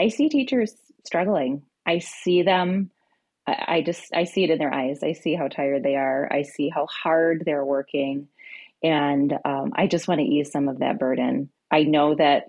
I see teachers struggling. I see them. I just I see it in their eyes. I see how tired they are. I see how hard they're working, and um, I just want to ease some of that burden. I know that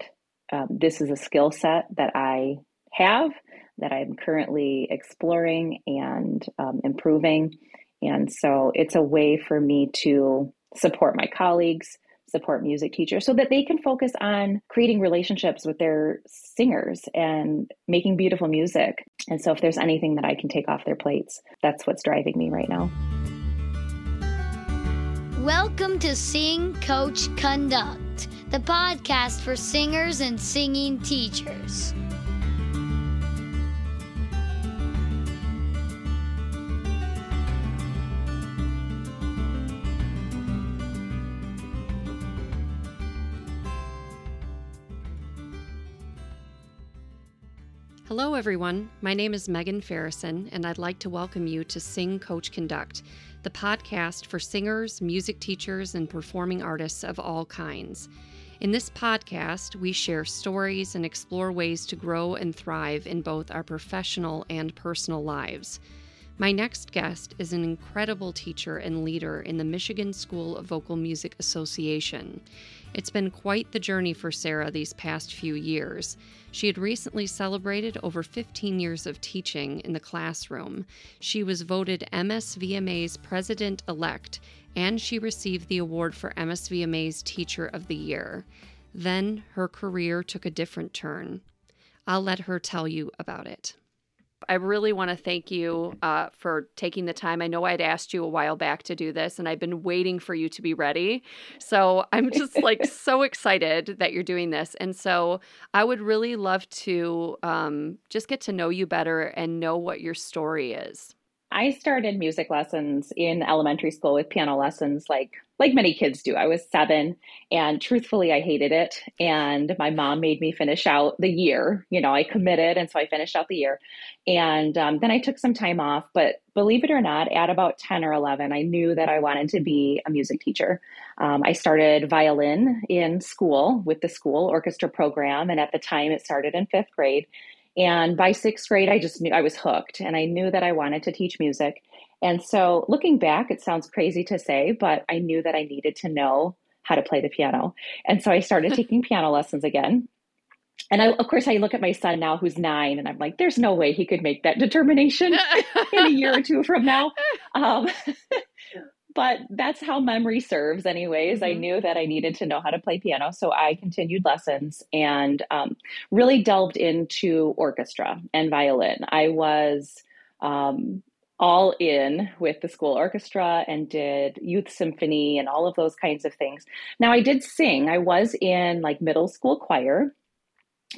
um, this is a skill set that I have that I'm currently exploring and um, improving, and so it's a way for me to support my colleagues, support music teachers so that they can focus on creating relationships with their singers and making beautiful music. And so if there's anything that I can take off their plates, that's what's driving me right now. Welcome to Sing Coach Conduct, the podcast for singers and singing teachers. Hello, everyone. My name is Megan Farrison, and I'd like to welcome you to Sing Coach Conduct, the podcast for singers, music teachers, and performing artists of all kinds. In this podcast, we share stories and explore ways to grow and thrive in both our professional and personal lives. My next guest is an incredible teacher and leader in the Michigan School of Vocal Music Association. It's been quite the journey for Sarah these past few years. She had recently celebrated over 15 years of teaching in the classroom. She was voted MSVMA's president elect, and she received the award for MSVMA's Teacher of the Year. Then her career took a different turn. I'll let her tell you about it. I really want to thank you uh, for taking the time. I know I'd asked you a while back to do this, and I've been waiting for you to be ready. So I'm just like so excited that you're doing this. And so I would really love to um, just get to know you better and know what your story is. I started music lessons in elementary school with piano lessons like like many kids do. I was 7 and truthfully I hated it and my mom made me finish out the year. You know, I committed and so I finished out the year. And um, then I took some time off, but believe it or not, at about 10 or 11, I knew that I wanted to be a music teacher. Um, I started violin in school with the school orchestra program and at the time it started in 5th grade and by sixth grade, I just knew I was hooked and I knew that I wanted to teach music. And so looking back, it sounds crazy to say, but I knew that I needed to know how to play the piano. And so I started taking piano lessons again. And I, of course, I look at my son now who's nine, and I'm like, there's no way he could make that determination in a year or two from now. Um, but that's how memory serves anyways. Mm-hmm. i knew that i needed to know how to play piano so i continued lessons and um, really delved into orchestra and violin. I was um, all in with the school orchestra and did youth symphony and all of those kinds of things. Now i did sing. I was in like middle school choir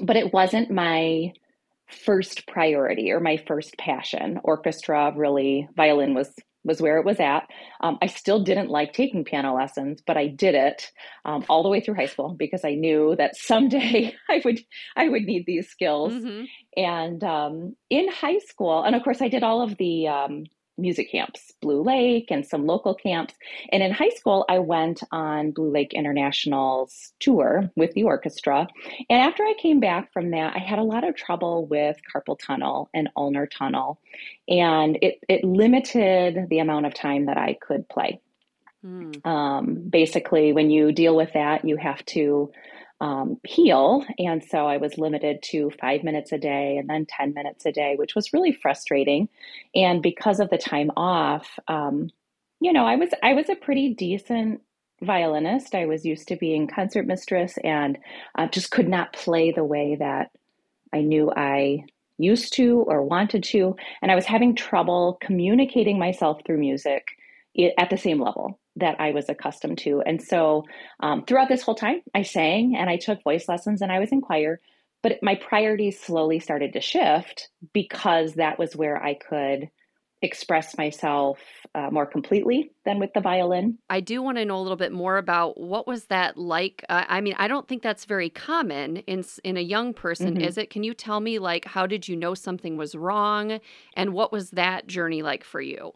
but it wasn't my first priority or my first passion. Orchestra really violin was was where it was at. Um, I still didn't like taking piano lessons, but I did it um, all the way through high school because I knew that someday I would I would need these skills. Mm-hmm. And um, in high school, and of course, I did all of the um, music camps, Blue Lake and some local camps. And in high school, I went on Blue Lake International's tour with the orchestra. And after I came back from that, I had a lot of trouble with carpal tunnel and ulnar tunnel. And it, it limited the amount of time that I could play. Mm. Um, basically, when you deal with that, you have to um, heal. And so I was limited to five minutes a day and then 10 minutes a day, which was really frustrating. And because of the time off, um, you know, I was I was a pretty decent violinist. I was used to being concert mistress and uh, just could not play the way that I knew I used to or wanted to. And I was having trouble communicating myself through music at the same level that I was accustomed to. And so um, throughout this whole time, I sang and I took voice lessons and I was in choir. But my priorities slowly started to shift because that was where I could express myself uh, more completely than with the violin. I do want to know a little bit more about what was that like. Uh, I mean, I don't think that's very common in in a young person, mm-hmm. is it? Can you tell me like how did you know something was wrong, and what was that journey like for you?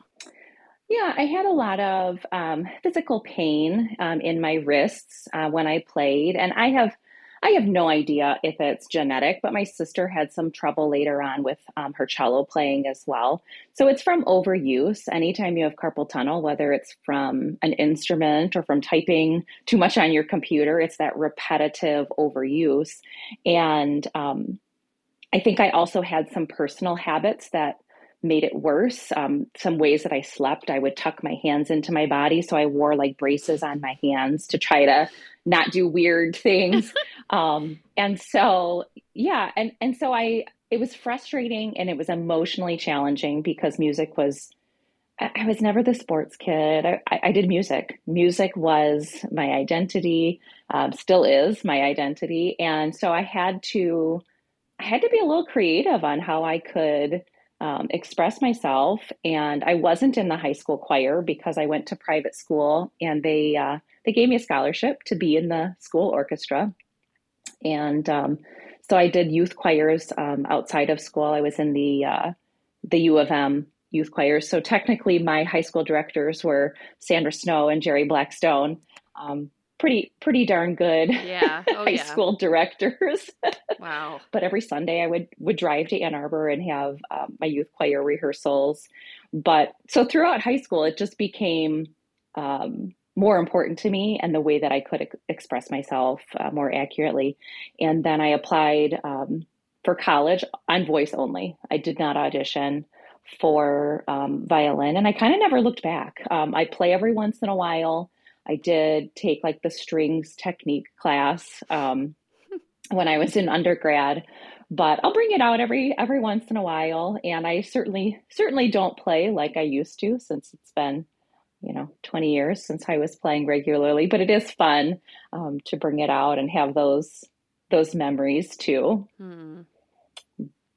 Yeah, I had a lot of um, physical pain um, in my wrists uh, when I played, and I have I have no idea if it's genetic, but my sister had some trouble later on with um, her cello playing as well. So it's from overuse. Anytime you have carpal tunnel, whether it's from an instrument or from typing too much on your computer, it's that repetitive overuse. And um, I think I also had some personal habits that made it worse. Um, some ways that I slept, I would tuck my hands into my body. So I wore like braces on my hands to try to not do weird things. um, and so, yeah. And, and so I, it was frustrating and it was emotionally challenging because music was, I, I was never the sports kid. I, I, did music. Music was my identity, um, still is my identity. And so I had to, I had to be a little creative on how I could um, express myself. And I wasn't in the high school choir because I went to private school, and they uh, they gave me a scholarship to be in the school orchestra. And um, so I did youth choirs um, outside of school. I was in the uh, the U of M youth choirs. So technically, my high school directors were Sandra Snow and Jerry Blackstone. Um, pretty pretty darn good yeah. Oh, high yeah. school directors. wow. But every Sunday I would would drive to Ann Arbor and have um, my youth choir rehearsals. But so throughout high school, it just became um, more important to me and the way that I could ex- express myself uh, more accurately. And then I applied um, for college on voice only. I did not audition for um, violin, and I kind of never looked back. Um, I play every once in a while. I did take like the strings technique class um, when I was in undergrad, but I'll bring it out every every once in a while. And I certainly certainly don't play like I used to since it's been you know 20 years since I was playing regularly. But it is fun um, to bring it out and have those those memories too. Hmm.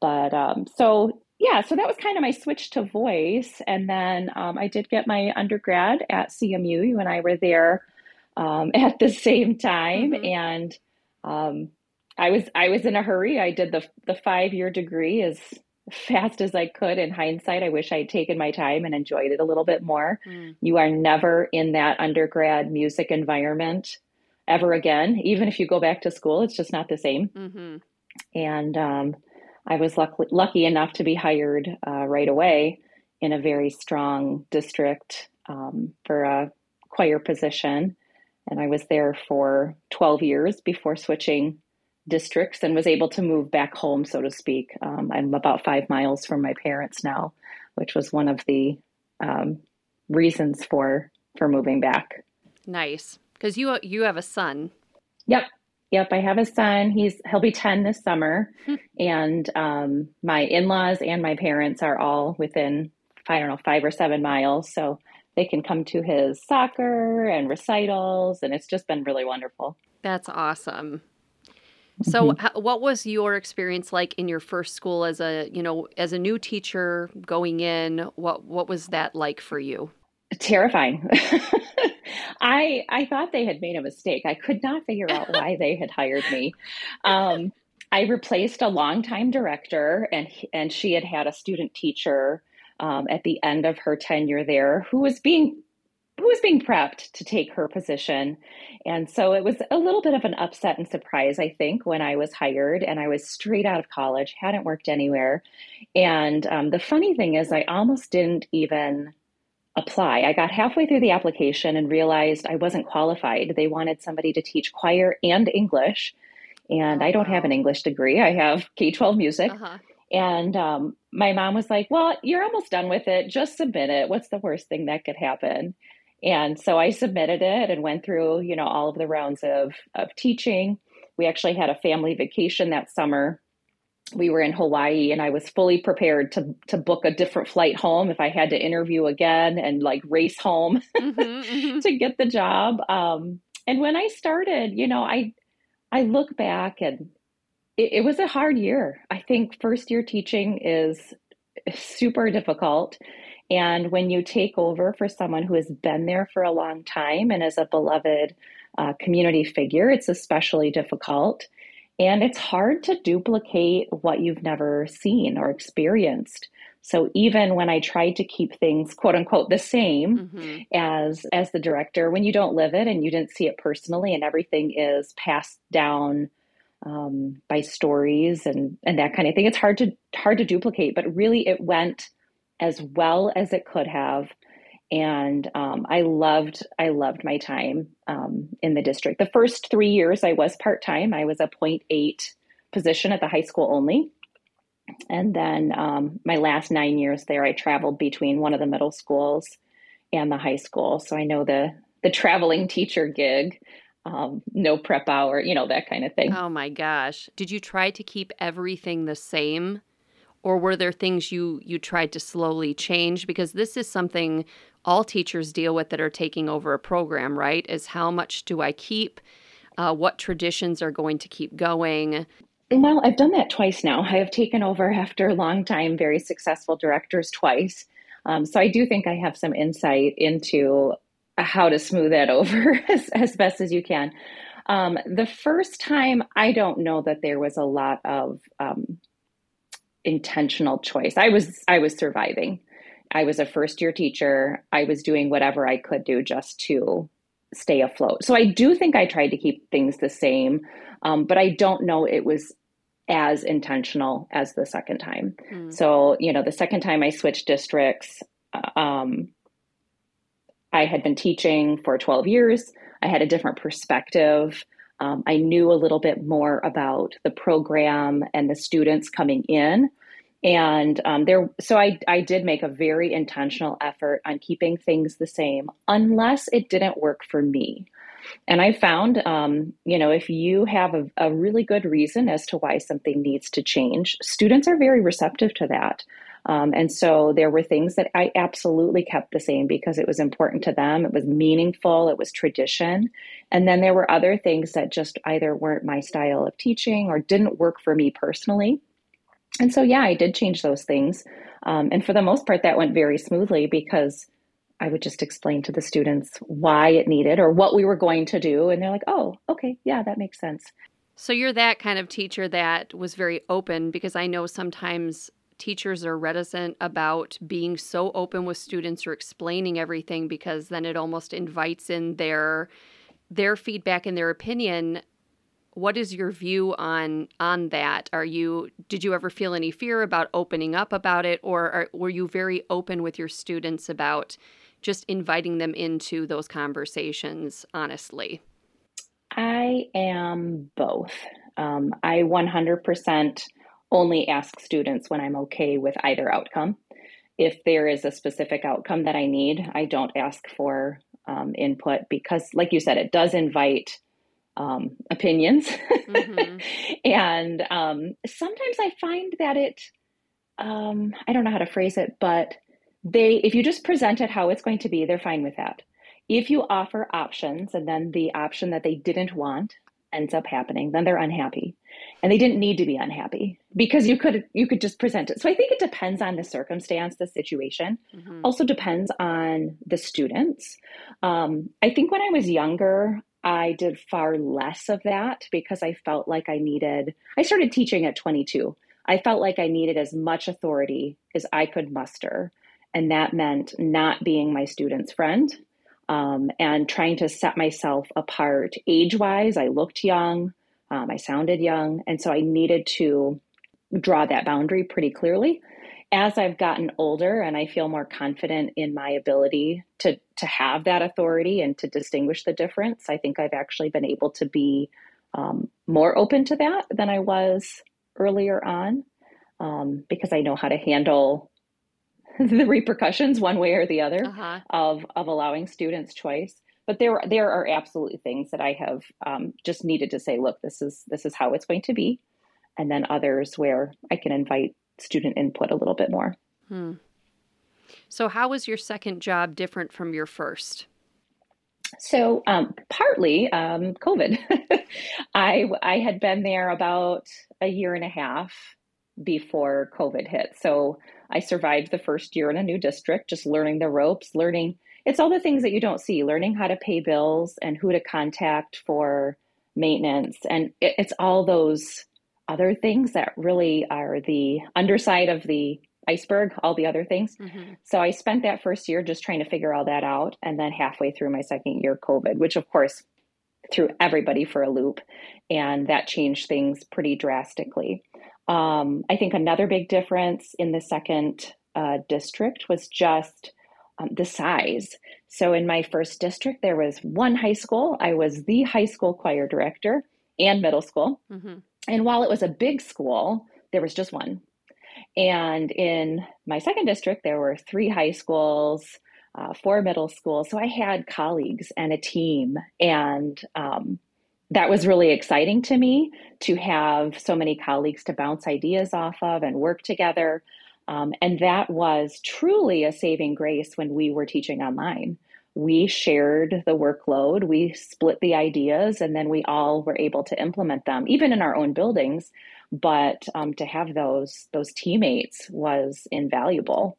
But um, so yeah, so that was kind of my switch to voice. And then um, I did get my undergrad at CMU. You and I were there um, at the same time, mm-hmm. and um, I was I was in a hurry. I did the the five year degree as fast as I could. In hindsight, I wish I had taken my time and enjoyed it a little bit more. Mm. You are never in that undergrad music environment ever again. Even if you go back to school, it's just not the same. Mm-hmm. And um, I was lucky, lucky enough to be hired uh, right away in a very strong district um, for a choir position. And I was there for 12 years before switching districts and was able to move back home, so to speak. Um, I'm about five miles from my parents now, which was one of the um, reasons for for moving back. Nice, because you you have a son. Yep, Yep, I have a son. He's he'll be 10 this summer. Hmm. and um, my in-laws and my parents are all within I don't know, 5 or 7 miles, so they can come to his soccer and recitals and it's just been really wonderful. That's awesome. So mm-hmm. what was your experience like in your first school as a, you know, as a new teacher going in? What what was that like for you? Terrifying. I I thought they had made a mistake. I could not figure out why they had hired me. Um, I replaced a longtime director, and and she had had a student teacher um, at the end of her tenure there who was being who was being prepped to take her position. And so it was a little bit of an upset and surprise, I think, when I was hired and I was straight out of college, hadn't worked anywhere. And um, the funny thing is, I almost didn't even apply. I got halfway through the application and realized I wasn't qualified. They wanted somebody to teach choir and English. And I don't have an English degree, I have K 12 music. Uh-huh. And um, my mom was like, Well, you're almost done with it. Just submit it. What's the worst thing that could happen? And so I submitted it and went through, you know, all of the rounds of, of teaching. We actually had a family vacation that summer we were in Hawaii and I was fully prepared to to book a different flight home if I had to interview again and like race home mm-hmm, mm-hmm. to get the job. Um, and when I started, you know, I I look back and it, it was a hard year. I think first year teaching is super difficult. And when you take over for someone who has been there for a long time and is a beloved uh, community figure, it's especially difficult. And it's hard to duplicate what you've never seen or experienced. So even when I tried to keep things quote unquote the same mm-hmm. as as the director, when you don't live it and you didn't see it personally and everything is passed down um, by stories and and that kind of thing. It's hard to hard to duplicate, but really it went as well as it could have. And um, I loved I loved my time um, in the district. The first three years I was part time. I was a 0.8 position at the high school only. And then um, my last nine years there, I traveled between one of the middle schools and the high school. So I know the the traveling teacher gig um, no prep hour, you know, that kind of thing. Oh my gosh. Did you try to keep everything the same? Or were there things you you tried to slowly change? Because this is something all teachers deal with that are taking over a program, right? Is how much do I keep? Uh, what traditions are going to keep going? Well, I've done that twice now. I have taken over after a long time, very successful directors twice. Um, so I do think I have some insight into how to smooth that over as, as best as you can. Um, the first time, I don't know that there was a lot of um, intentional choice. I was I was surviving. I was a first year teacher. I was doing whatever I could do just to stay afloat. So I do think I tried to keep things the same, um, but I don't know it was as intentional as the second time. Mm. So you know, the second time I switched districts. Uh, um, I had been teaching for 12 years. I had a different perspective. Um, I knew a little bit more about the program and the students coming in. And um, there, so I, I did make a very intentional effort on keeping things the same, unless it didn't work for me. And I found, um, you know, if you have a, a really good reason as to why something needs to change, students are very receptive to that. Um, and so there were things that I absolutely kept the same because it was important to them. It was meaningful. It was tradition. And then there were other things that just either weren't my style of teaching or didn't work for me personally. And so, yeah, I did change those things. Um, and for the most part, that went very smoothly because I would just explain to the students why it needed or what we were going to do. And they're like, oh, okay, yeah, that makes sense. So you're that kind of teacher that was very open because I know sometimes teachers are reticent about being so open with students or explaining everything because then it almost invites in their their feedback and their opinion what is your view on on that? Are you did you ever feel any fear about opening up about it or are, were you very open with your students about just inviting them into those conversations honestly? I am both. Um, i 100% only ask students when I'm okay with either outcome. If there is a specific outcome that I need, I don't ask for um, input because, like you said, it does invite um, opinions. Mm-hmm. and um, sometimes I find that it, um, I don't know how to phrase it, but they, if you just present it how it's going to be, they're fine with that. If you offer options and then the option that they didn't want ends up happening, then they're unhappy. And they didn't need to be unhappy because you could you could just present it. So I think it depends on the circumstance, the situation. Mm-hmm. Also depends on the students. Um, I think when I was younger, I did far less of that because I felt like I needed. I started teaching at 22. I felt like I needed as much authority as I could muster, and that meant not being my student's friend um, and trying to set myself apart age wise. I looked young, um, I sounded young, and so I needed to draw that boundary pretty clearly. As I've gotten older and I feel more confident in my ability to, to have that authority and to distinguish the difference, I think I've actually been able to be um, more open to that than I was earlier on um, because I know how to handle the repercussions one way or the other uh-huh. of of allowing students choice but there there are absolutely things that I have um, just needed to say look this is this is how it's going to be and then others where I can invite student input a little bit more hmm. so how was your second job different from your first so um, partly um, COVID. I I had been there about a year and a half before COVID hit. So I survived the first year in a new district, just learning the ropes, learning it's all the things that you don't see, learning how to pay bills and who to contact for maintenance. And it, it's all those other things that really are the underside of the iceberg, all the other things. Mm-hmm. So I spent that first year just trying to figure all that out. And then halfway through my second year, COVID, which of course threw everybody for a loop, and that changed things pretty drastically. Um, I think another big difference in the second uh, district was just um, the size. So in my first district, there was one high school. I was the high school choir director and middle school. Mm-hmm. And while it was a big school, there was just one. And in my second district, there were three high schools, uh, four middle schools. So I had colleagues and a team. And um, that was really exciting to me to have so many colleagues to bounce ideas off of and work together. Um, and that was truly a saving grace when we were teaching online. We shared the workload, we split the ideas, and then we all were able to implement them, even in our own buildings. But um, to have those those teammates was invaluable.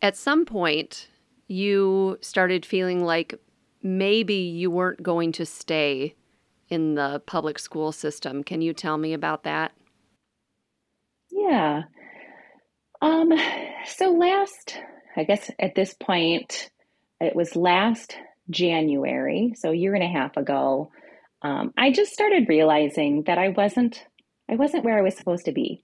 At some point, you started feeling like maybe you weren't going to stay in the public school system. Can you tell me about that? Yeah. Um, so last, I guess at this point, it was last January, so a year and a half ago, um, I just started realizing that I wasn't, I wasn't where I was supposed to be.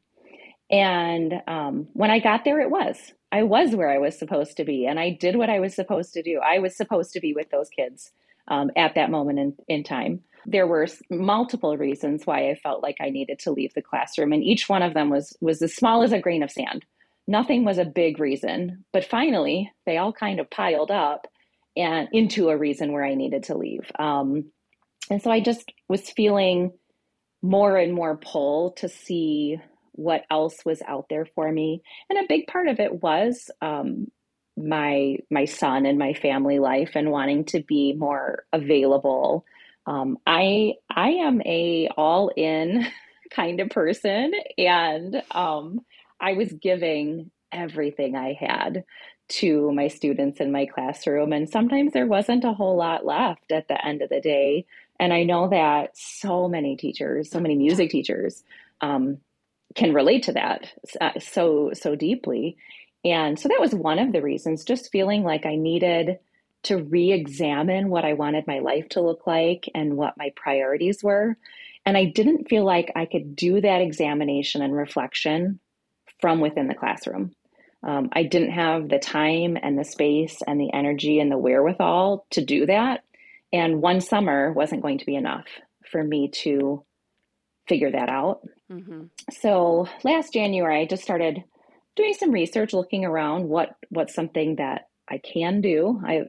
And um, when I got there, it was. I was where I was supposed to be, and I did what I was supposed to do. I was supposed to be with those kids um, at that moment in, in time. There were multiple reasons why I felt like I needed to leave the classroom, and each one of them was was as small as a grain of sand nothing was a big reason, but finally they all kind of piled up and into a reason where I needed to leave. Um, and so I just was feeling more and more pull to see what else was out there for me. And a big part of it was um, my my son and my family life and wanting to be more available. Um, I I am a all in kind of person, and um, I was giving everything I had to my students in my classroom. And sometimes there wasn't a whole lot left at the end of the day. And I know that so many teachers, so many music teachers, um, can relate to that uh, so so deeply. And so that was one of the reasons, just feeling like I needed to re-examine what I wanted my life to look like and what my priorities were. And I didn't feel like I could do that examination and reflection from within the classroom. Um, I didn't have the time and the space and the energy and the wherewithal to do that. And one summer wasn't going to be enough for me to figure that out. Mm-hmm. So last January, I just started doing some research, looking around what what's something that I can do. I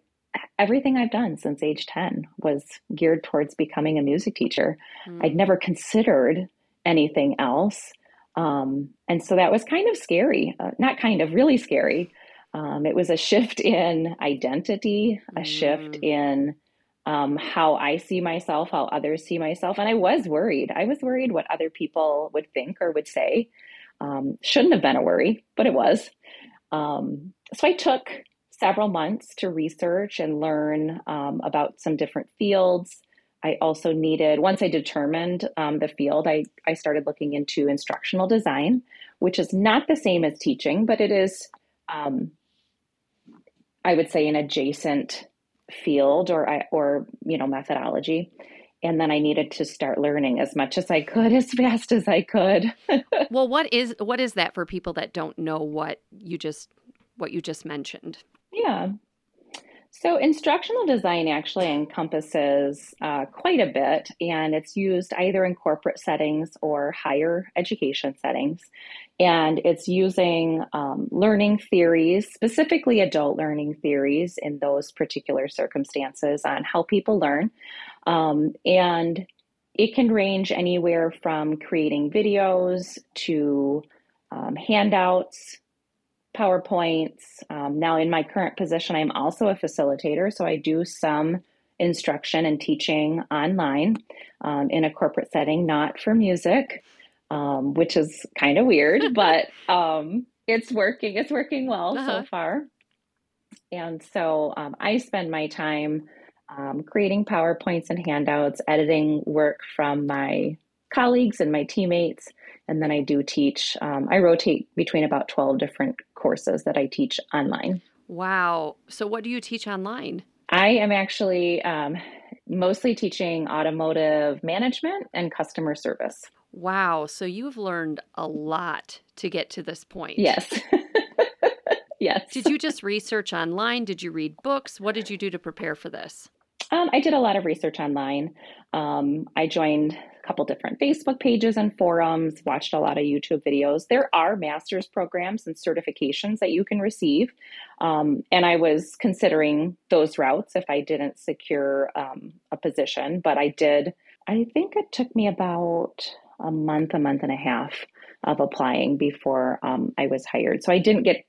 everything I've done since age 10 was geared towards becoming a music teacher. Mm-hmm. I'd never considered anything else. Um, and so that was kind of scary, uh, not kind of, really scary. Um, it was a shift in identity, a mm. shift in um, how I see myself, how others see myself. And I was worried. I was worried what other people would think or would say. Um, shouldn't have been a worry, but it was. Um, so I took several months to research and learn um, about some different fields. I also needed, once I determined um, the field, I, I started looking into instructional design, which is not the same as teaching, but it is, um, I would say, an adjacent field or, or, you know, methodology. And then I needed to start learning as much as I could, as fast as I could. well, what is what is that for people that don't know what you just what you just mentioned? Yeah. So, instructional design actually encompasses uh, quite a bit, and it's used either in corporate settings or higher education settings. And it's using um, learning theories, specifically adult learning theories, in those particular circumstances on how people learn. Um, and it can range anywhere from creating videos to um, handouts PowerPoints. Um, now, in my current position, I'm also a facilitator, so I do some instruction and teaching online um, in a corporate setting, not for music, um, which is kind of weird, but um, it's working. It's working well uh-huh. so far. And so um, I spend my time um, creating PowerPoints and handouts, editing work from my colleagues and my teammates. And then I do teach, um, I rotate between about 12 different courses that I teach online. Wow. So, what do you teach online? I am actually um, mostly teaching automotive management and customer service. Wow. So you've learned a lot to get to this point. Yes. yes. Did you just research online? Did you read books? What did you do to prepare for this? Um, I did a lot of research online. Um, I joined couple different Facebook pages and forums, watched a lot of YouTube videos. There are master's programs and certifications that you can receive. Um, and I was considering those routes if I didn't secure um, a position, but I did. I think it took me about a month, a month and a half of applying before um, I was hired. So I didn't get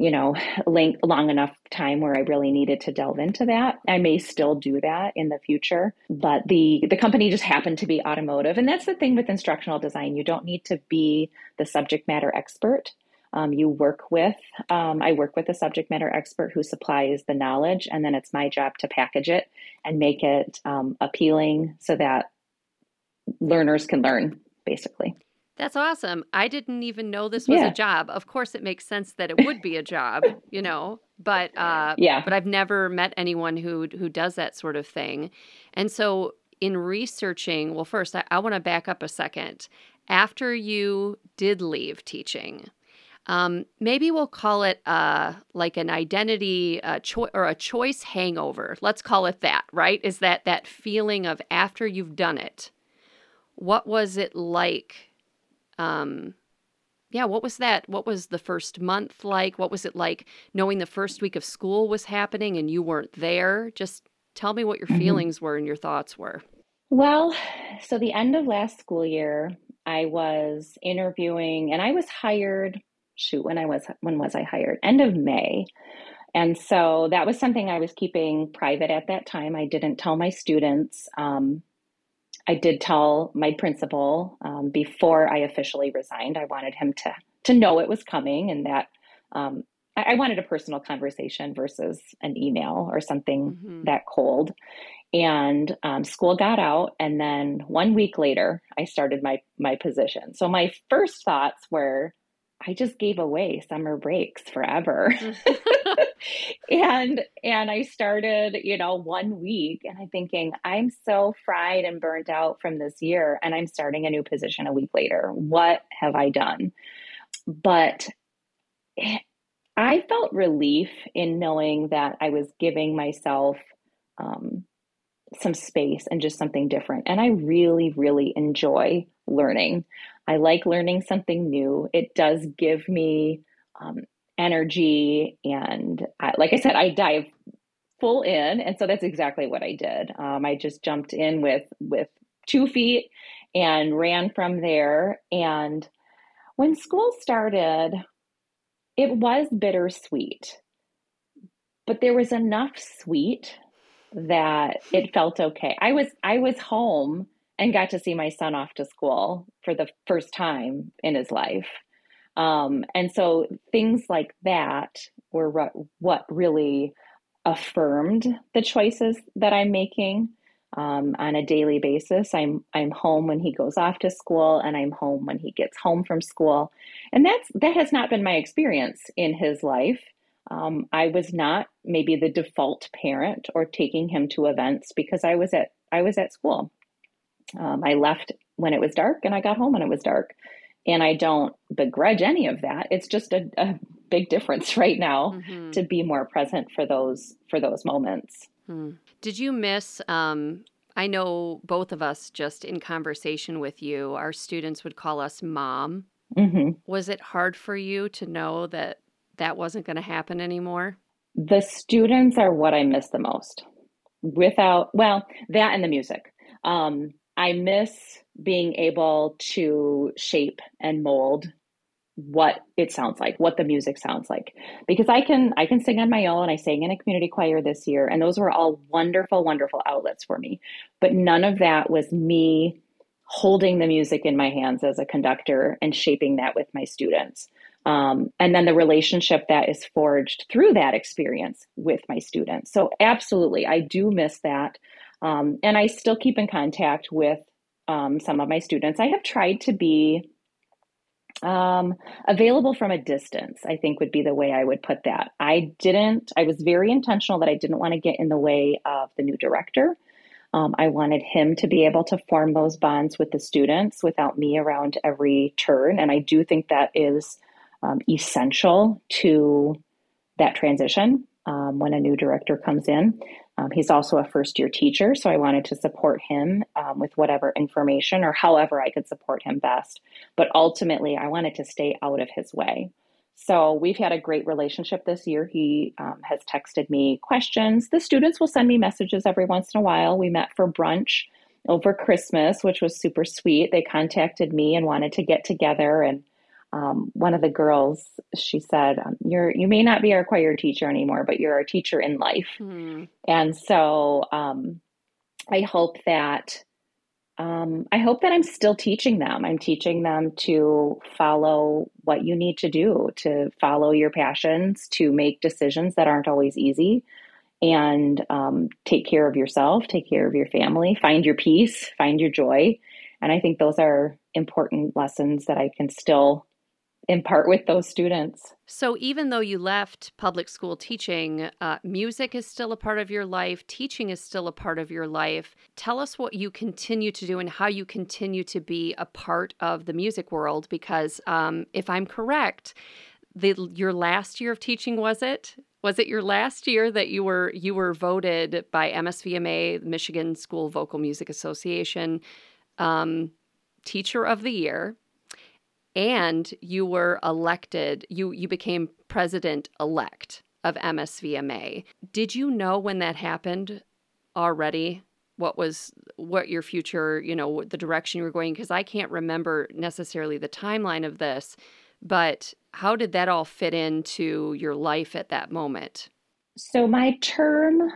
you know, long enough time where I really needed to delve into that. I may still do that in the future, but the the company just happened to be automotive, and that's the thing with instructional design. You don't need to be the subject matter expert. Um, you work with, um, I work with a subject matter expert who supplies the knowledge, and then it's my job to package it and make it um, appealing so that learners can learn, basically. That's awesome. I didn't even know this was yeah. a job. Of course, it makes sense that it would be a job, you know. But uh, yeah, but I've never met anyone who who does that sort of thing. And so, in researching, well, first I, I want to back up a second. After you did leave teaching, um, maybe we'll call it uh, like an identity uh, cho- or a choice hangover. Let's call it that. Right? Is that that feeling of after you've done it? What was it like? Um, yeah, what was that? What was the first month like? What was it like knowing the first week of school was happening and you weren't there? Just tell me what your mm-hmm. feelings were and your thoughts were. Well, so the end of last school year, I was interviewing and I was hired. Shoot, when I was when was I hired? End of May. And so that was something I was keeping private at that time. I didn't tell my students. Um, I did tell my principal um, before I officially resigned. I wanted him to to know it was coming and that um, I, I, wanted a personal conversation versus an email or something mm-hmm. that cold. And um, school got out, and then one week later, I started my my position. So my first thoughts were, I just gave away summer breaks forever. and and I started, you know, one week and I'm thinking, I'm so fried and burnt out from this year and I'm starting a new position a week later. What have I done? But I felt relief in knowing that I was giving myself um, some space and just something different. And I really, really enjoy learning. I like learning something new. It does give me um, energy. And I, like I said, I dive full in. And so that's exactly what I did. Um, I just jumped in with, with two feet and ran from there. And when school started, it was bittersweet, but there was enough sweet that it felt okay. I was I was home and got to see my son off to school for the first time in his life. Um, and so things like that were what really affirmed the choices that I'm making um, on a daily basis. I'm I'm home when he goes off to school, and I'm home when he gets home from school, and that's that has not been my experience in his life. Um, I was not maybe the default parent or taking him to events because I was at I was at school. Um, I left when it was dark, and I got home when it was dark and I don't begrudge any of that. It's just a, a big difference right now mm-hmm. to be more present for those for those moments. Hmm. Did you miss? Um, I know both of us just in conversation with you, our students would call us mom. Mm-hmm. Was it hard for you to know that that wasn't going to happen anymore? The students are what I miss the most. Without, well, that and the music. Um, I miss being able to shape and mold what it sounds like what the music sounds like. Because i can i can sing on my own. I sang in a community choir this year and those were all wonderful wonderful outlets for me. But none of that was me holding the music in my hands as a conductor and shaping that with my students. Um, and then the relationship that is forged through that experience with my students. So absolutely i do miss that um, and i still keep in contact with um, some of my students. I have tried to be Um, available from a distance, I think would be the way I would put that. I didn't, I was very intentional that I didn't want to get in the way of the new director. Um, I wanted him to be able to form those bonds with the students without me around every turn. And I do think that is um, essential to that transition um, when a new director comes in. Um, he's also a first year teacher, so I wanted to support him um, with whatever information or however I could support him best. But ultimately, I wanted to stay out of his way. So we've had a great relationship this year. He um, has texted me questions. The students will send me messages every once in a while. We met for brunch over Christmas, which was super sweet. They contacted me and wanted to get together and um, one of the girls she said um, you're you may not be our choir teacher anymore but you're our teacher in life. Mm. and so um, i hope that um, i hope that i'm still teaching them. I'm teaching them to follow what you need to do to follow your passions to make decisions that aren't always easy and um, take care of yourself take care of your family find your peace find your joy. And i think those are important lessons that i can still impart with those students. So, even though you left public school teaching, uh, music is still a part of your life, teaching is still a part of your life. Tell us what you continue to do and how you continue to be a part of the music world. Because um, if I'm correct, the, your last year of teaching was it? Was it your last year that you were you were voted by MSVMA, Michigan School Vocal Music Association, um, Teacher of the Year? And you were elected you you became president elect of MSVMA. Did you know when that happened already what was what your future, you know, the direction you were going because I can't remember necessarily the timeline of this, but how did that all fit into your life at that moment? So my term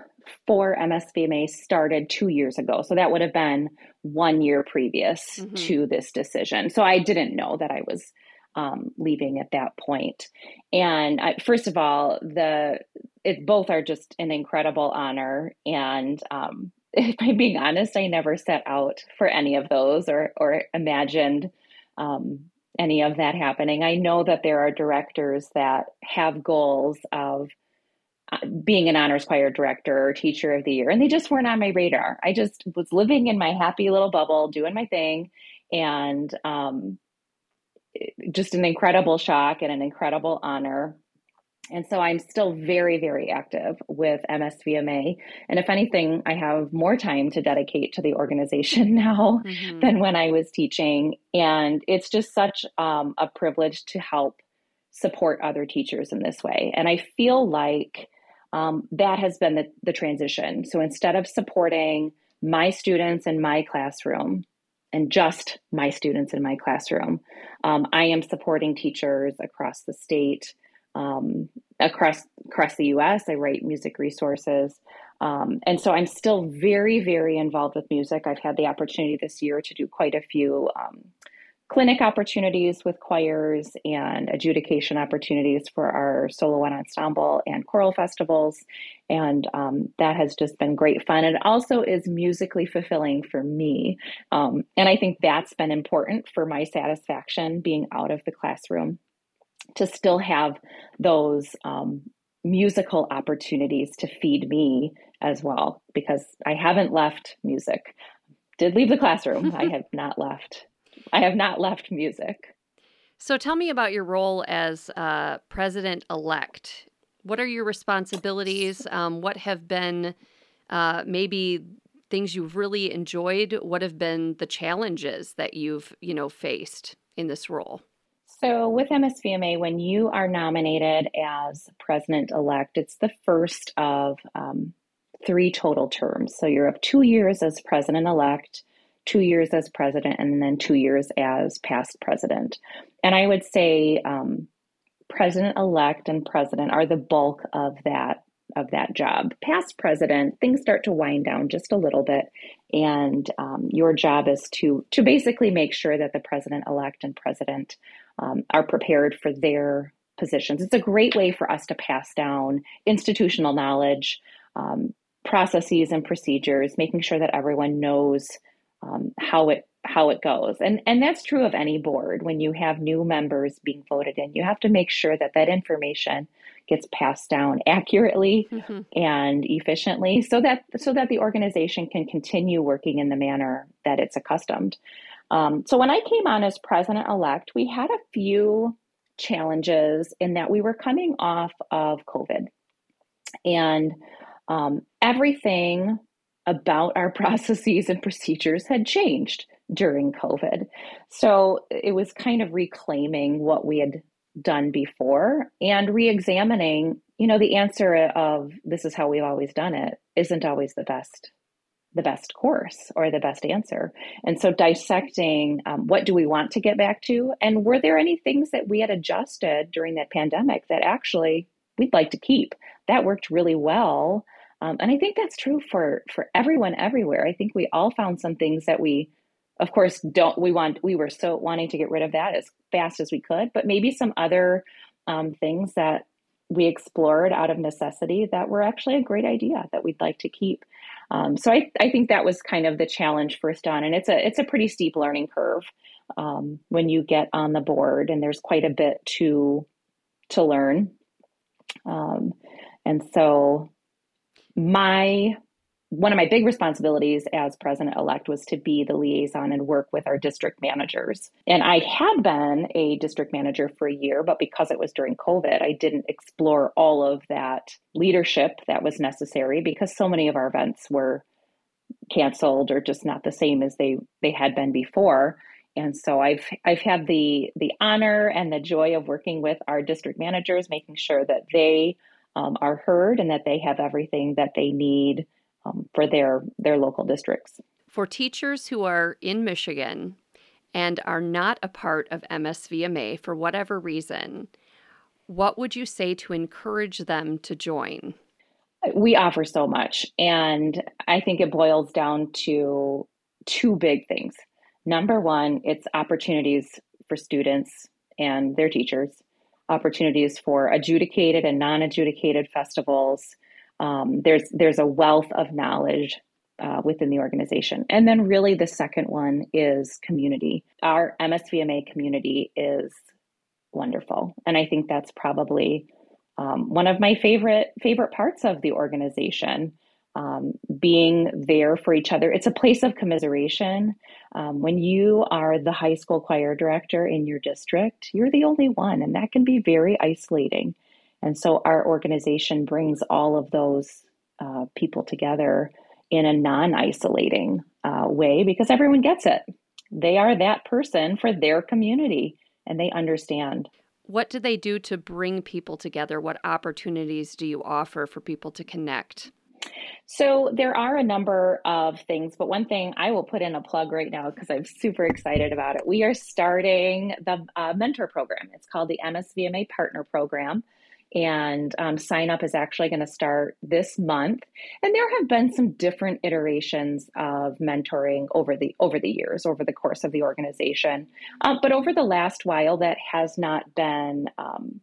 for MSVMA started two years ago. So that would have been one year previous mm-hmm. to this decision. So I didn't know that I was um, leaving at that point. And I, first of all, the it both are just an incredible honor. And um, if I'm being honest, I never set out for any of those or or imagined um, any of that happening. I know that there are directors that have goals of being an honors choir director or teacher of the year and they just weren't on my radar. I just was living in my happy little bubble doing my thing and um, just an incredible shock and an incredible honor. And so i'm still very very active with msvma and if anything i have more time to dedicate to the organization now mm-hmm. than when i was teaching. And it's just such um, a privilege to help support other teachers in this way. And i feel like um, that has been the, the transition. So instead of supporting my students in my classroom and just my students in my classroom, um, I am supporting teachers across the state, um, across across the U.S. I write music resources, um, and so I'm still very, very involved with music. I've had the opportunity this year to do quite a few um, clinic opportunities with choirs and adjudication opportunities for our solo and ensemble and choral festivals. And um, that has just been great fun. It also is musically fulfilling for me. Um, and I think that's been important for my satisfaction being out of the classroom to still have those um, musical opportunities to feed me as well, because I haven't left music. Did leave the classroom, I have not left I have not left music. So tell me about your role as uh, president elect. What are your responsibilities? Um, what have been uh, maybe things you've really enjoyed? What have been the challenges that you've you know faced in this role? So with MSVMA, when you are nominated as president elect, it's the first of um, three total terms. So you're of two years as president elect two years as president and then two years as past president. And I would say um, president elect and president are the bulk of that of that job. Past president, things start to wind down just a little bit, and um, your job is to to basically make sure that the president elect and president um, are prepared for their positions. It's a great way for us to pass down institutional knowledge, um, processes, and procedures, making sure that everyone knows um, how it how it goes. And and that's true of any board. When you have new members being voted in, you have to make sure that that information gets passed down accurately mm-hmm. and efficiently so that so that the organization can continue working in the manner that it's accustomed. Um, so when I came on as president elect, we had a few challenges in that we were coming off of COVID, and um, everything about our processes and procedures had changed during COVID. So it was kind of reclaiming what we had done before and re-examining, you know, the answer of this is how we've always done it isn't always the best the best course or the best answer. And so dissecting um, what do we want to get back to and were there any things that we had adjusted during that pandemic that actually we'd like to keep. That worked really well. Um, and I think that's true for for everyone everywhere. I think we all found some things that we of course don't we want we were so wanting to get rid of that as fast as we could but maybe some other um, things that we explored out of necessity that were actually a great idea that we'd like to keep um, so I, I think that was kind of the challenge first on and it's a it's a pretty steep learning curve um, when you get on the board and there's quite a bit to to learn um, and so my one of my big responsibilities as president elect was to be the liaison and work with our district managers. And I had been a district manager for a year, but because it was during COVID, I didn't explore all of that leadership that was necessary because so many of our events were canceled or just not the same as they they had been before. And so I've I've had the the honor and the joy of working with our district managers, making sure that they um, are heard and that they have everything that they need um, for their their local districts. For teachers who are in Michigan and are not a part of MSVMA for whatever reason, what would you say to encourage them to join? We offer so much, and I think it boils down to two big things. Number one, it's opportunities for students and their teachers, opportunities for adjudicated and non adjudicated festivals, um, there's there's a wealth of knowledge uh, within the organization. And then really the second one is community. Our MSVMA community is wonderful, and I think that's probably um, one of my favorite favorite parts of the organization. Um, being there for each other. It's a place of commiseration. Um, when you are the high school choir director in your district, you're the only one, and that can be very isolating. And so our organization brings all of those uh, people together in a non isolating uh, way because everyone gets it. They are that person for their community and they understand. What do they do to bring people together? What opportunities do you offer for people to connect? So there are a number of things, but one thing I will put in a plug right now because I'm super excited about it. We are starting the uh, mentor program. It's called the MSVMA Partner Program and um, sign up is actually going to start this month and there have been some different iterations of mentoring over the over the years over the course of the organization um, but over the last while that has not been um,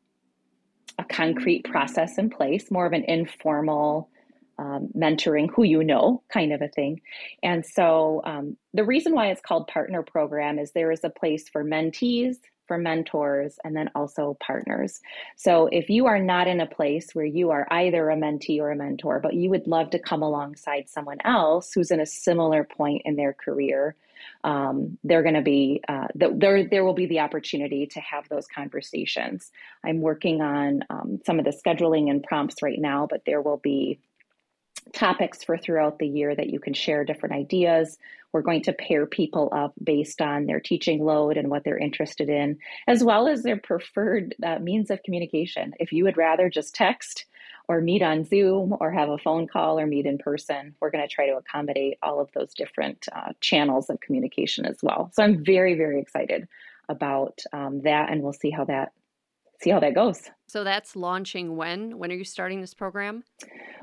a concrete process in place more of an informal um, mentoring who you know kind of a thing and so um, the reason why it's called partner program is there is a place for mentees for mentors and then also partners. So if you are not in a place where you are either a mentee or a mentor, but you would love to come alongside someone else who's in a similar point in their career, um, they're going to be uh, there. There will be the opportunity to have those conversations. I'm working on um, some of the scheduling and prompts right now, but there will be topics for throughout the year that you can share different ideas. We're going to pair people up based on their teaching load and what they're interested in, as well as their preferred uh, means of communication. If you would rather just text or meet on Zoom or have a phone call or meet in person, we're going to try to accommodate all of those different uh, channels of communication as well. So I'm very, very excited about um, that, and we'll see how that see how that goes. So that's launching when? When are you starting this program?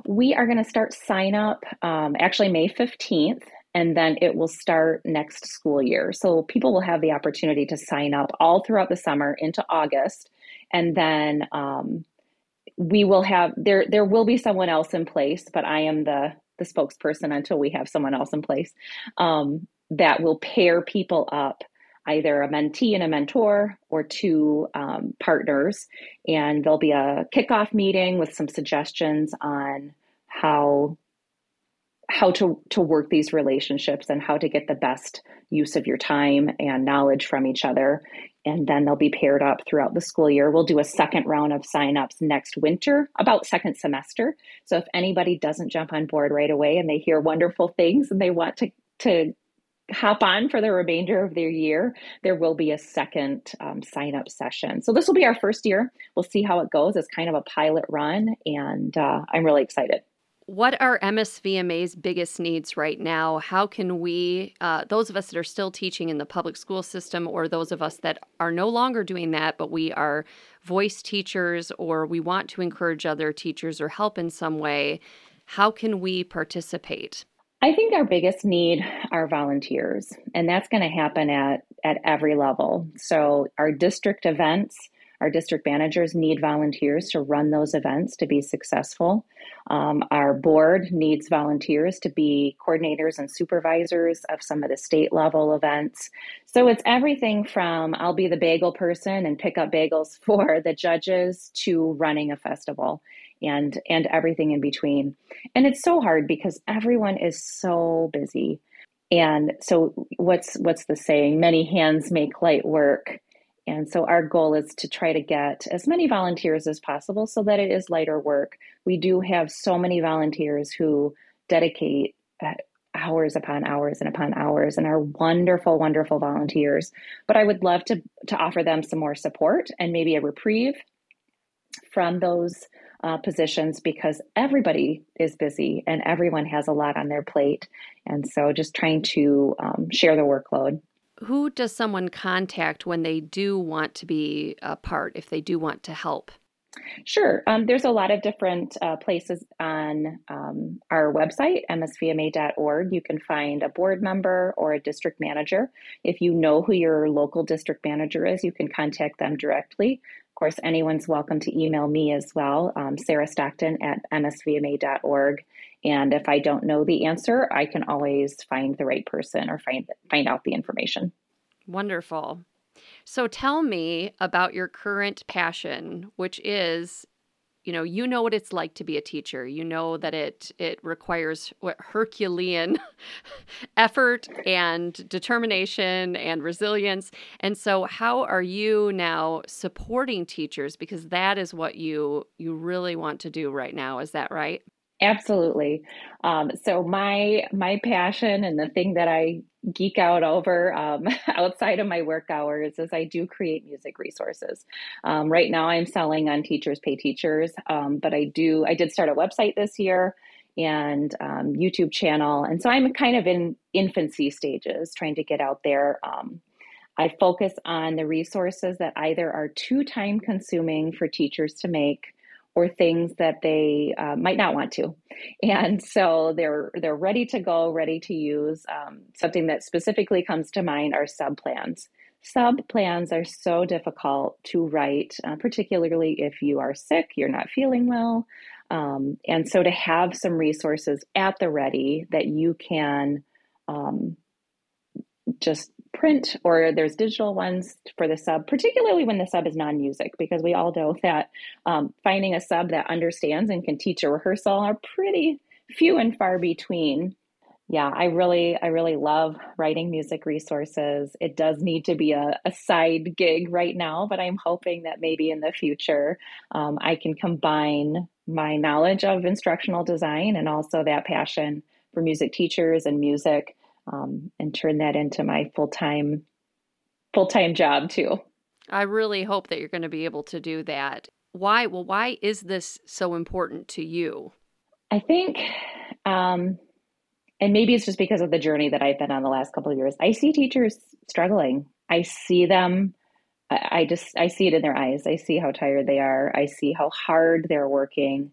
We are going to start sign up um, actually May 15th, and then it will start next school year. So people will have the opportunity to sign up all throughout the summer into August, and then um, we will have there. There will be someone else in place, but I am the the spokesperson until we have someone else in place. Um, that will pair people up either a mentee and a mentor or two um, partners. And there'll be a kickoff meeting with some suggestions on how how to to work these relationships and how to get the best use of your time and knowledge from each other. And then they'll be paired up throughout the school year. We'll do a second round of signups next winter about second semester. So if anybody doesn't jump on board right away and they hear wonderful things and they want to to hop on for the remainder of their year, there will be a second um, sign up session. So this will be our first year. We'll see how it goes. It's kind of a pilot run, and uh, I'm really excited. What are MSVMA's biggest needs right now? How can we, uh, those of us that are still teaching in the public school system, or those of us that are no longer doing that, but we are voice teachers or we want to encourage other teachers or help in some way, how can we participate? I think our biggest need are volunteers, and that's going to happen at, at every level. So, our district events, our district managers need volunteers to run those events to be successful. Um, our board needs volunteers to be coordinators and supervisors of some of the state level events. So it's everything from I'll be the bagel person and pick up bagels for the judges to running a festival and and everything in between. And it's so hard because everyone is so busy. And so what's what's the saying? Many hands make light work. And so our goal is to try to get as many volunteers as possible so that it is lighter work. We do have so many volunteers who dedicate uh, hours upon hours and upon hours and are wonderful wonderful volunteers but i would love to to offer them some more support and maybe a reprieve from those uh, positions because everybody is busy and everyone has a lot on their plate. And so just trying to um, share the workload. Who does someone contact when they do want to be a part, if they do want to help? Sure. Um, there's a lot of different uh, places on um, our website, msvma.org. You can find a board member or a district manager. If you know who your local district manager is, you can contact them directly Of course, anyone's welcome to email me as well, um, Sarah Stockton at msvma.org. And if I don't know the answer, I can always find the right person or find find out the information. Wonderful. So tell me about your current passion, which is you know you know what it's like to be a teacher. You know that it it requires what herculean effort and determination and resilience. And so how are you now supporting teachers? Because that is what you you really want to do right now. Is that right Absolutely. Um, so my my passion and the thing that I geek out over um, outside of my work hours is I do create music resources. Um, right now, I'm selling on Teachers Pay Teachers, um, but I do I did start a website this year and um, YouTube channel, and so I'm kind of in infancy stages, trying to get out there. Um, I focus on the resources that either are too time consuming for teachers to make or things that they uh, might not want to. And so they're they're ready to go ready to use. Um, something that specifically comes to mind are sub plans. Sub plans are so difficult to write uh, particularly if you are sick you're not feeling well. Um, and so to have some resources at the ready that you can um, just print or there's digital ones for the sub, particularly when the sub is non music, because we all know that um, finding a sub that understands and can teach a rehearsal are pretty few and far between. Yeah, I really, I really love writing music resources. It does need to be a, a side gig right now, but I'm hoping that maybe in the future um, I can combine my knowledge of instructional design and also that passion for music teachers and music um, and turn that into my full time full time job too. I really hope that you're going to be able to do that. Why? Well, why is this so important to you? I think, um, and maybe it's just because of the journey that I've been on the last couple of years. I see teachers struggling. I see them. I just I see it in their eyes. I see how tired they are. I see how hard they're working,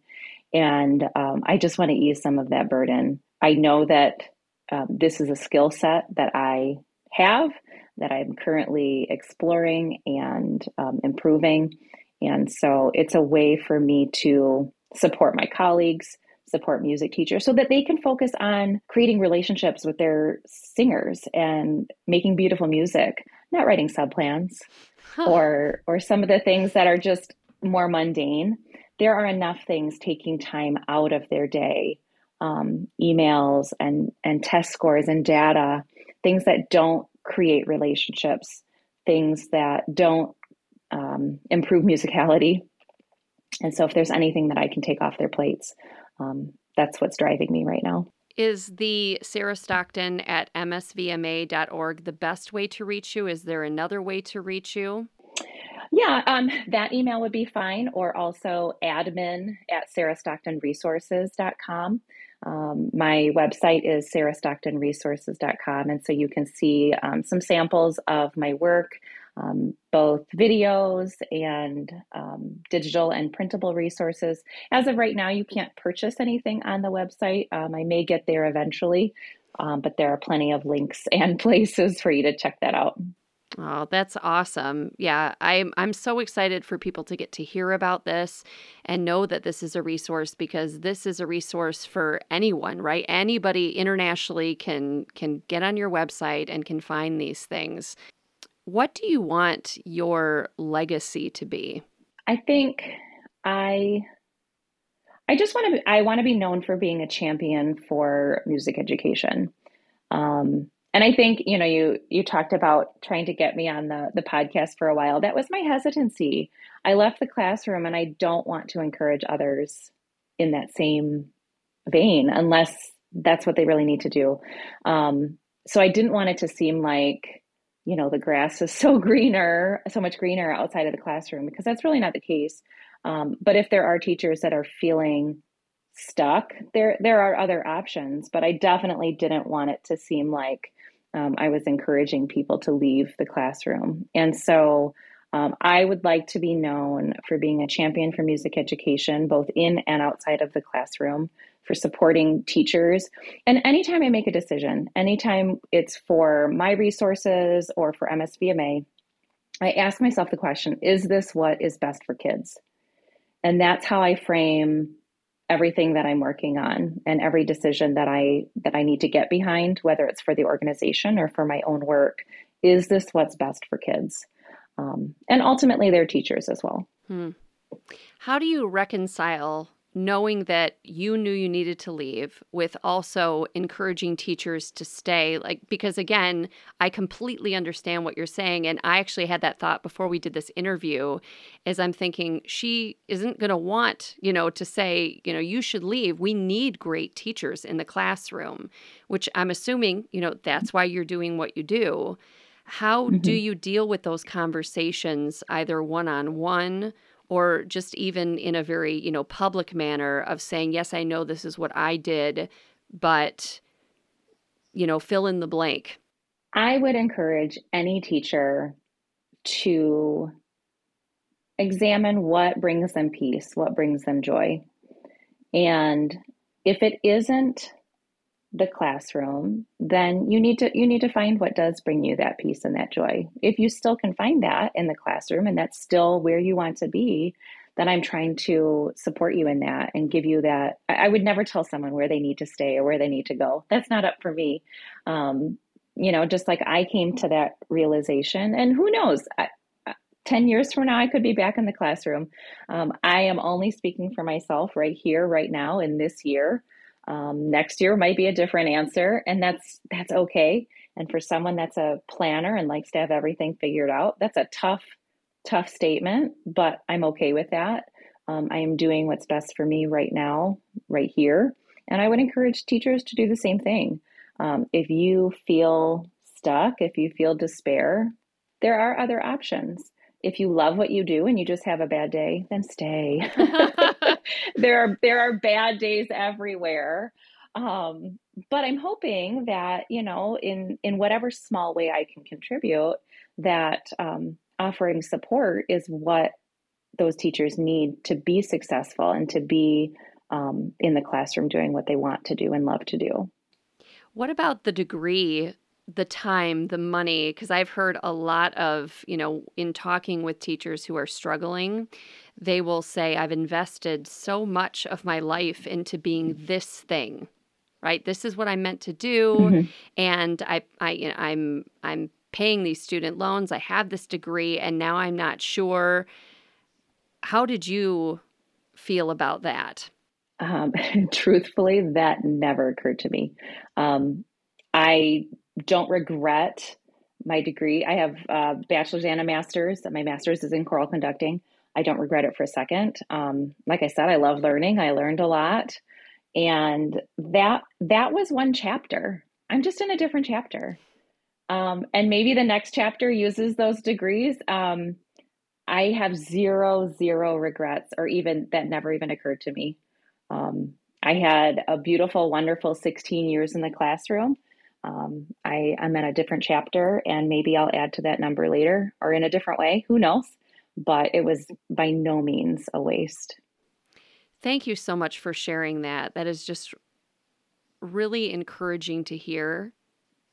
and um, I just want to ease some of that burden. I know that um, this is a skill set that I have that I'm currently exploring and um, improving. And so it's a way for me to support my colleagues, support music teachers so that they can focus on creating relationships with their singers and making beautiful music, not writing subplans huh. or or some of the things that are just more mundane. There are enough things taking time out of their day, um, emails and and test scores and data, things that don't create relationships, things that don't um, improve musicality. And so, if there's anything that I can take off their plates, um, that's what's driving me right now. Is the Sarah Stockton at msvma.org the best way to reach you? Is there another way to reach you? Yeah, um, that email would be fine, or also admin at sarahstocktonresources.com. Um, my website is sarahstocktonresources.com, and so you can see um, some samples of my work, um, both videos and um, digital and printable resources. As of right now, you can't purchase anything on the website. Um, I may get there eventually, um, but there are plenty of links and places for you to check that out. Oh, that's awesome. Yeah, I'm I'm so excited for people to get to hear about this and know that this is a resource because this is a resource for anyone, right? Anybody internationally can can get on your website and can find these things. What do you want your legacy to be? I think I I just want to I want to be known for being a champion for music education. Um, and I think you know you you talked about trying to get me on the the podcast for a while. That was my hesitancy. I left the classroom, and I don't want to encourage others in that same vein unless that's what they really need to do. Um, so I didn't want it to seem like you know the grass is so greener so much greener outside of the classroom because that's really not the case um, but if there are teachers that are feeling stuck there there are other options but i definitely didn't want it to seem like um, i was encouraging people to leave the classroom and so um, i would like to be known for being a champion for music education both in and outside of the classroom for supporting teachers. And anytime I make a decision, anytime it's for my resources or for MSVMA, I ask myself the question is this what is best for kids? And that's how I frame everything that I'm working on and every decision that I that I need to get behind whether it's for the organization or for my own work is this what's best for kids um, and ultimately their teachers as well hmm. how do you reconcile knowing that you knew you needed to leave with also encouraging teachers to stay like because again i completely understand what you're saying and i actually had that thought before we did this interview is i'm thinking she isn't going to want you know to say you know you should leave we need great teachers in the classroom which i'm assuming you know that's why you're doing what you do how mm-hmm. do you deal with those conversations either one on one or just even in a very, you know, public manner of saying, yes, I know this is what I did, but, you know, fill in the blank? I would encourage any teacher to examine what brings them peace, what brings them joy. And if it isn't the classroom, then you need to you need to find what does bring you that peace and that joy. If you still can find that in the classroom and that's still where you want to be, then I'm trying to support you in that and give you that. I, would never tell someone where they need to stay or where they need to go. That's not up for me. Um, you know, just like I came to that realization, and who knows, I, 10 years from now, I could be back in the classroom. Um, I am only speaking for myself right here, right now, in this year. Um, next year might be a different answer, and that's that's okay. And for someone that's a planner and likes to have everything figured out, that's a tough, tough statement. But I'm okay with that. Um, I am doing what's best for me right now, right here, and I would encourage teachers to do the same thing. Um, if you feel stuck, if you feel despair, there are other options. If you love what you do and you just have a bad day, then stay. there are there are bad days everywhere. Um, but I'm hoping that you know, in in whatever small way I can contribute, that um, offering support is what those teachers need to be successful and to be um, in the classroom doing what they want to do and love to do. What about the degree the time, the money, because I've heard a lot of, you know, in talking with teachers who are struggling, they will say, I've invested so much of my life into being this thing, right? This is what I'm meant to do. Mm-hmm. And I, I, you know, I'm, I'm paying these student loans. I have this degree and now I'm not sure. How did you feel about that? Um, truthfully, that never occurred to me. Um, I don't regret my degree. I have a bachelor's and a master's. My master's is in choral conducting. I don't regret it for a second. Um, like I said, I love learning. I learned a lot, and that that was one chapter. I'm just in a different chapter, um, and maybe the next chapter uses those degrees. Um, I have zero zero regrets, or even that never even occurred to me. Um, I had a beautiful, wonderful 16 years in the classroom. Um, I, I'm in a different chapter, and maybe I'll add to that number later or in a different way. Who knows? But it was by no means a waste. Thank you so much for sharing that. That is just really encouraging to hear.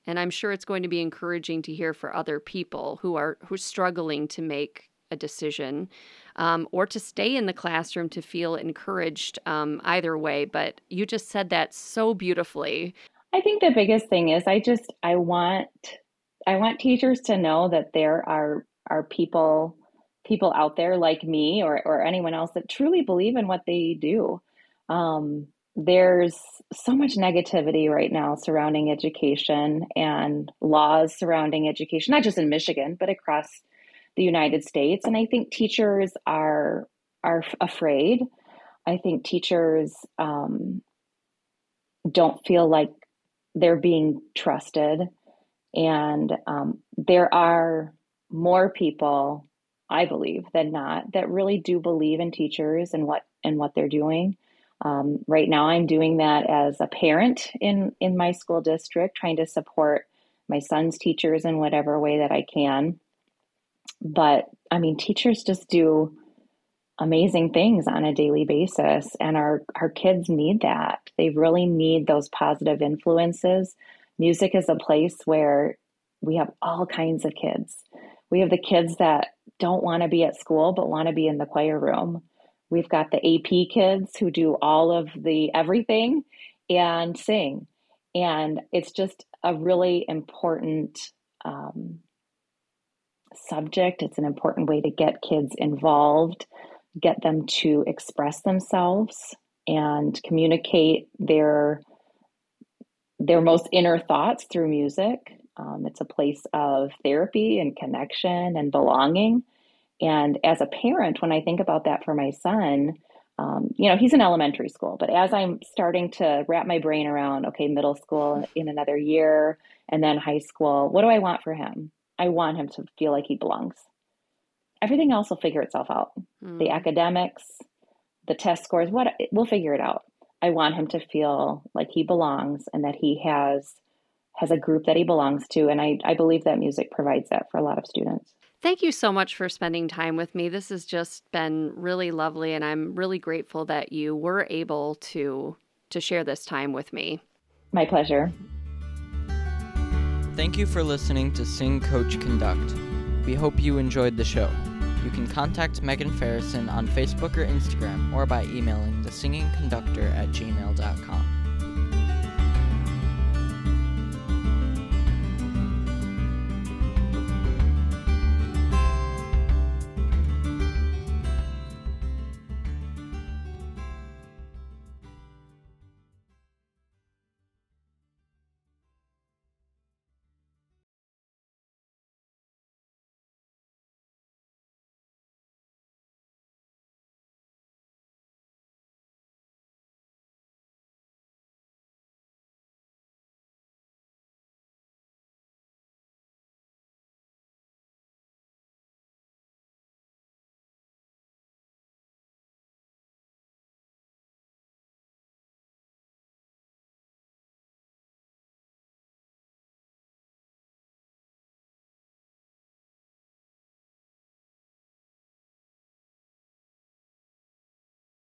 And I'm sure it's going to be encouraging to hear for other people who are who are struggling to make a decision um, or to stay in the classroom to feel encouraged um, either way. But you just said that so beautifully. I think the biggest thing is I just I want I want teachers to know that there are are people people out there like me or or anyone else that truly believe in what they do. Um, there's so much negativity right now surrounding education and laws surrounding education, not just in Michigan, but across the United States. And I think teachers are are afraid. I think teachers um, don't feel like they're being trusted. And um, there are more people, I believe, than not, that really do believe in teachers and what and what they're doing. Um, right now, I'm doing that as a parent in in my school district, trying to support my son's teachers in whatever way that I can. But I mean, teachers just do amazing things on a daily basis and our our kids need that. They really need those positive influences. Music is a place where we have all kinds of kids. We have the kids that don't want to be at school but want to be in the choir room. We've got the ap kids who do all of the everything and sing. And it's just a really important um, subject. It's an important way to get kids involved get them to express themselves and communicate their their most inner thoughts through music. Um, it's a place of therapy and connection and belonging. And as a parent, when I think about that for my son, um, you know, he's in elementary school, but as I'm starting to wrap my brain around, okay, middle school in another year and then high school, what do I want for him? I want him to feel like he belongs everything else will figure itself out. Mm. The academics, the test scores, what we'll figure it out. I want him to feel like he belongs and that he has has a group that he belongs to. And I, I believe that music provides that for a lot of students. Thank you so much for spending time with me. This has just been really lovely and I'm really grateful that you were able to to share this time with me. My pleasure. Thank you for listening to Sing Coach Conduct. We hope you enjoyed the show. You can contact Megan Farrison on Facebook or Instagram or by emailing thesingingconductor at gmail.com.